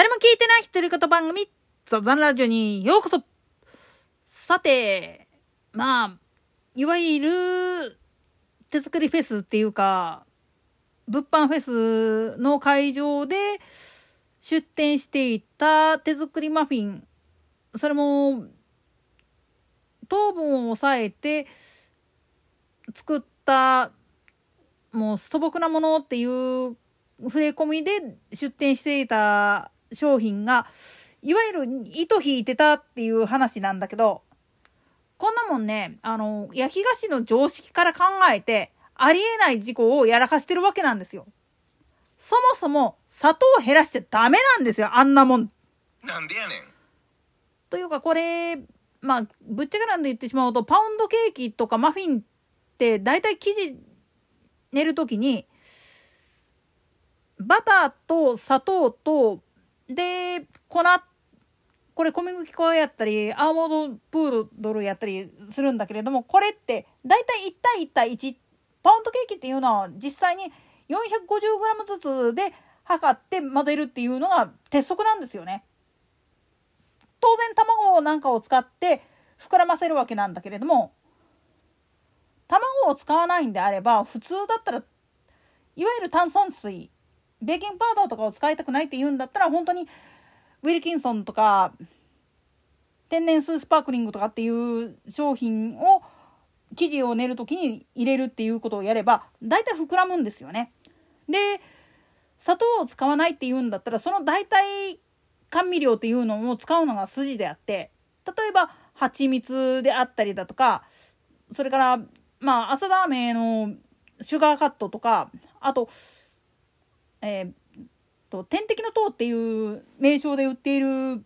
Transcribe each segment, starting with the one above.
誰も聞いてない独り言番組、ザザンラジオにようこそ。さて、まあ、いわゆる手作りフェスっていうか、物販フェスの会場で出店していた手作りマフィン、それも糖分を抑えて作ったもう素朴なものっていう触れ込みで出店していた商品がいわゆる糸引いてたっていう話なんだけどこんなもんねあの焼き菓子の常識から考えてありえない事故をやらかしてるわけなんですよ。そもそも砂糖を減らしちゃダメなんですよあんなもん。なんでやねん。というかこれまあぶっちゃけなんで言ってしまうとパウンドケーキとかマフィンって大体生地寝る時にバターと砂糖とで粉これ小麦粉やったりアーモンドプードルやったりするんだけれどもこれって大体1対1対1パウンドケーキっていうのは実際に 450g ずつで測って混ぜるっていうのが鉄則なんですよね。当然卵なんかを使って膨らませるわけなんだけれども卵を使わないんであれば普通だったらいわゆる炭酸水ベーキングパウダーとかを使いたくないって言うんだったら本当にウィルキンソンとか天然スースパークリングとかっていう商品を生地を練る時に入れるっていうことをやれば大体膨らむんですよね。で砂糖を使わないっていうんだったらその大体甘味料っていうのを使うのが筋であって例えば蜂蜜であったりだとかそれからまあ朝ラーメンのシュガーカットとかあとえー、と点滴の糖っていう名称で売っている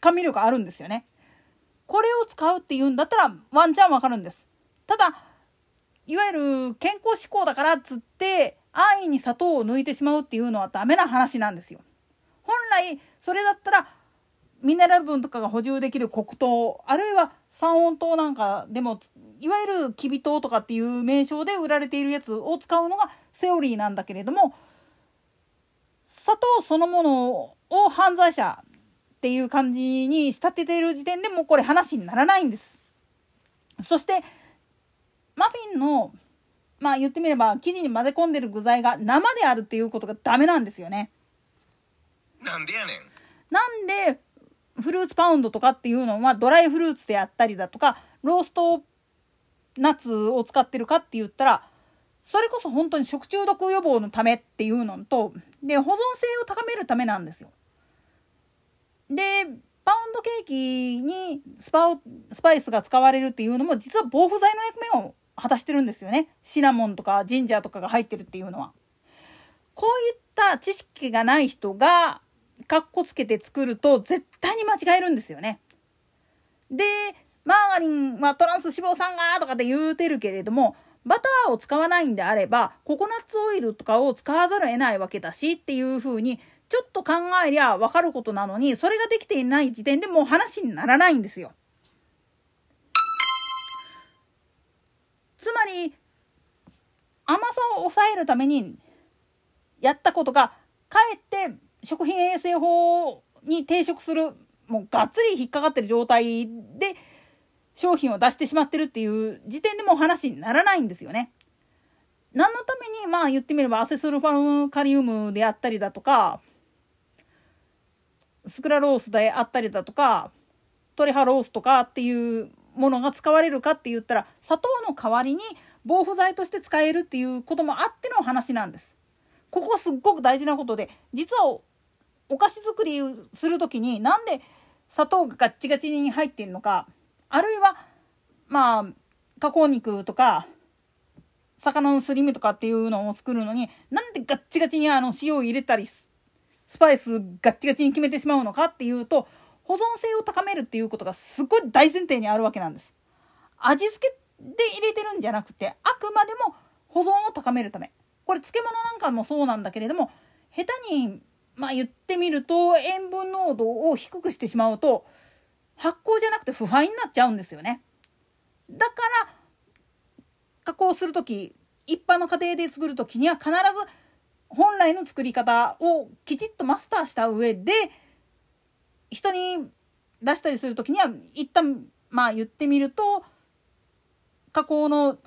甘味料があるんですよね。これを使うっていうんだったらワンチャンわかるんです。ただいわゆる健康志向だからっつって安易に砂糖を抜いてしまうっていうのはダメな話なんですよ。本来それだったらミネラル分とかが補充できる黒糖あるいは三温糖なんかでもいわゆるきび糖とかっていう名称で売られているやつを使うのがセオリーなんだけれども砂糖そのものを犯罪者っていう感じに仕立てている時点でもうこれ話にならないんです。そしてマフィンのまあ言ってみれば生地に混ぜ込んでる具材が生であるっていうことがダメなんですよね。なんでやねん。なんでフルーツパウンドとかっていうのはドライフルーツであったりだとかローストナッツを使ってるかって言ったらそれこそ本当に食中毒予防のためっていうのとで保存性を高めるためなんですよ。でパウンドケーキにスパスパイスが使われるっていうのも実は防腐剤の役目を果たしてるんですよねシナモンとかジンジャーとかが入ってるっていうのは。こういった知識がない人がかっこつけて作ると絶対に間違えるんですよね。でマーガリンはトランス脂肪酸がとかって言うてるけれどもバターを使わないんであればココナッツオイルとかを使わざるを得ないわけだしっていうふうにちょっと考えりゃ分かることなのにそれができていない時点でもう話にならないんですよ。つまり甘さを抑えるためにやったことがかえって食品衛生法に抵触するもうがっつり引っかかってる状態で商品を出してしまってるっていう時点でも話にならないんですよね。何のためにまあ言ってみればアセスルファムカリウムであったりだとかスクラロースであったりだとかトレハロースとかっていうものが使われるかって言ったら砂糖の代わりに防腐剤として使えるっていうこともあっての話なんです。ここすっごく大事なことで実はお菓子作りする時になんで砂糖がガッチガチに入ってるのかあるいはまあ加工肉とか魚のすり身とかっていうのを作るのになんでガッチガチにあの塩を入れたりスパイスガッチガチに決めてしまうのかっていうと保存性を高めるっていうことがすごい大前提にあるわけなんです。味付けで入れてるんじゃなくてあくまでも保存を高めるためこれ漬物なんかもそうなんだけれども下手にまあ言ってみると塩分濃度を低くしてしまうと発酵じゃなくて腐敗になっちゃうんですよね。だから加工する時一般の家庭で作る時には必ず本来の作り方をきちっとマスターした上で人に出したりする時には一旦まあ言ってみると加工の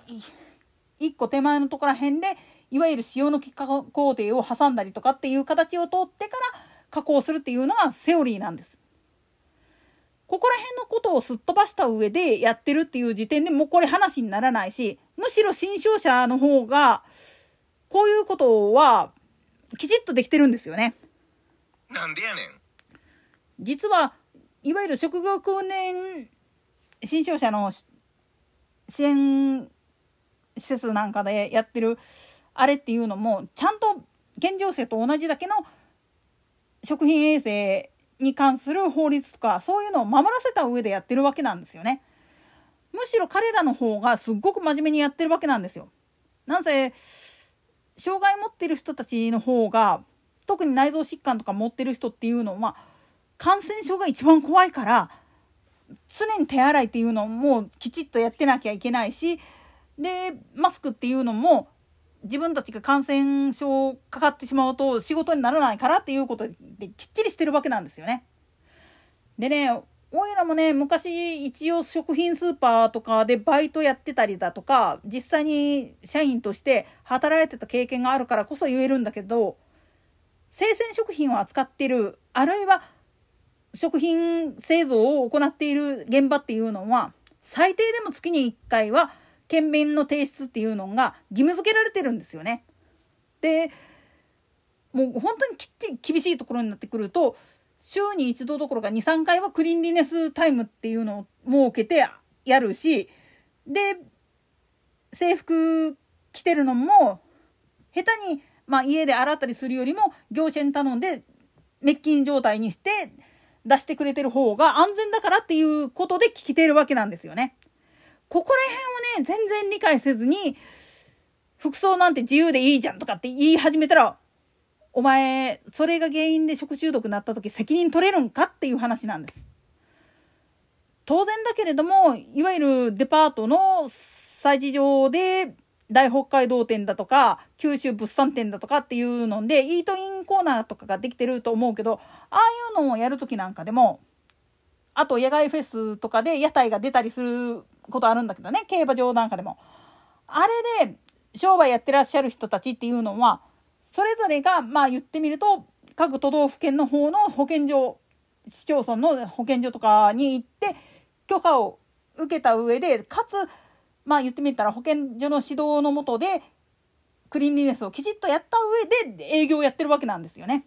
一個手前のところら辺でいわゆる塩のき加工程を挟んだりとかっていう形を通ってから加工するっていうのがセオリーなんです。ここら辺のことをすっ飛ばした上でやってるっていう時点でもうこれ話にならないしむしろ新商社の方がこういうことはきちっとできてるんですよね。なんでやねん。実はいわゆる職業訓練新商社の支援施設なんかでやってるあれっていうのもちゃんと健常者と同じだけの食品衛生に関する法律とかそういうのを守らせた上でやってるわけなんですよね。むしろ彼らの方がすっごく真面目にやってるわけなんですよ。なんせ障害持ってる人たちの方が特に内臓疾患とか持ってる人っていうのは感染症が一番怖いから常に手洗いっていうのもきちっとやってなきゃいけないしでマスクっていうのも自分たちが感染症かかってしまうと仕事にならないからっていうことできっちりしてるわけなんですよね。でねおいらもね昔一応食品スーパーとかでバイトやってたりだとか実際に社員として働いてた経験があるからこそ言えるんだけど生鮮食品を扱ってるあるいは食品製造を行っている現場っていうのは最低でも月に1回は検便の提出っていうのが義務付けられてるんですよね。でもう本当にきっちり厳しいところになってくると週に1度どころか23回はクリーンリネスタイムっていうのを設けてやるしで制服着てるのも下手に、まあ、家で洗ったりするよりも業者に頼んで滅菌状態にして出してくれてる方が安全だからっていうことで聞きてるわけなんですよね。ここら辺をね全然理解せずに服装なんて自由でいいじゃんとかって言い始めたらお前それが原因で食中毒になった時責任取れるんかっていう話なんです。当然だけれどもいわゆるデパートの催事場で大北海道店だとか九州物産展だとかっていうのでイートインコーナーとかができてると思うけどああいうのをやる時なんかでもあと野外フェスとかで屋台が出たりすることあるんだけどね競馬場なんかでも。あれで商売やってらっしゃる人たちっていうのはそれぞれがまあ言ってみると各都道府県の方の保健所市町村の保健所とかに行って許可を受けた上でかつまあ言ってみたら保健所の指導のもとでクリーンリネスをきちっとやった上で営業をやってるわけなんですよね。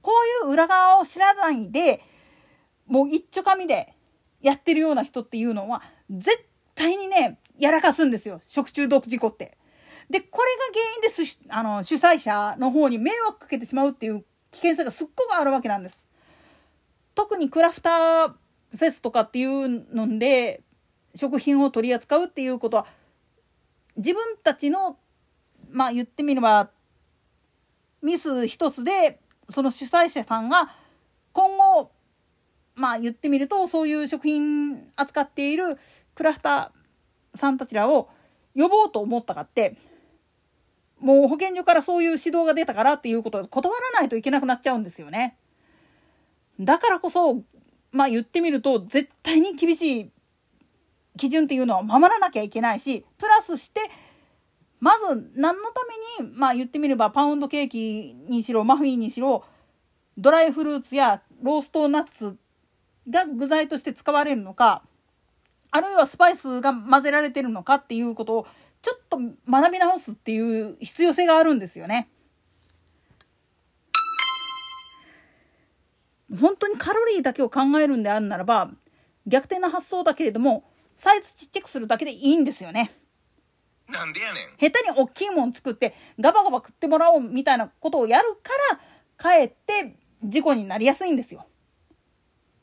こういう裏側を知らないでもう一丁紙でやってるような人っていうのは絶対にねやらかすんですよ食中毒事故って。でこれが原因ですあの主催者の方に迷惑かけてしまうっていう危険性がすっごくあるわけなんです。特にクラフターフェスとかっていうので食品を取り扱うっていうことは自分たちのまあ言ってみればミス一つでその主催者さんがまあ言ってみるとそういう食品扱っているクラフターさんたちらを呼ぼうと思ったかってもう保健所からそういう指導が出たからっていうことで断らないといけなくなっちゃうんですよね。だからこそまあ言ってみると絶対に厳しい基準っていうのは守らなきゃいけないしプラスしてまず何のためにまあ言ってみればパウンドケーキにしろマフィンにしろドライフルーツやローストナッツが具材として使われるのかあるいはスパイスが混ぜられてるのかっていうことをちょっと学び直すっていう必要性があるんですよね。本当にカロリーだけを考えるんであるならば逆転の発想だけれどもサイズちっちゃくするだけでいいんですよね。なんでやねん。下手に大きいもん作ってガバガバ食ってもらおうみたいなことをやるからかえって事故になりやすいんですよ。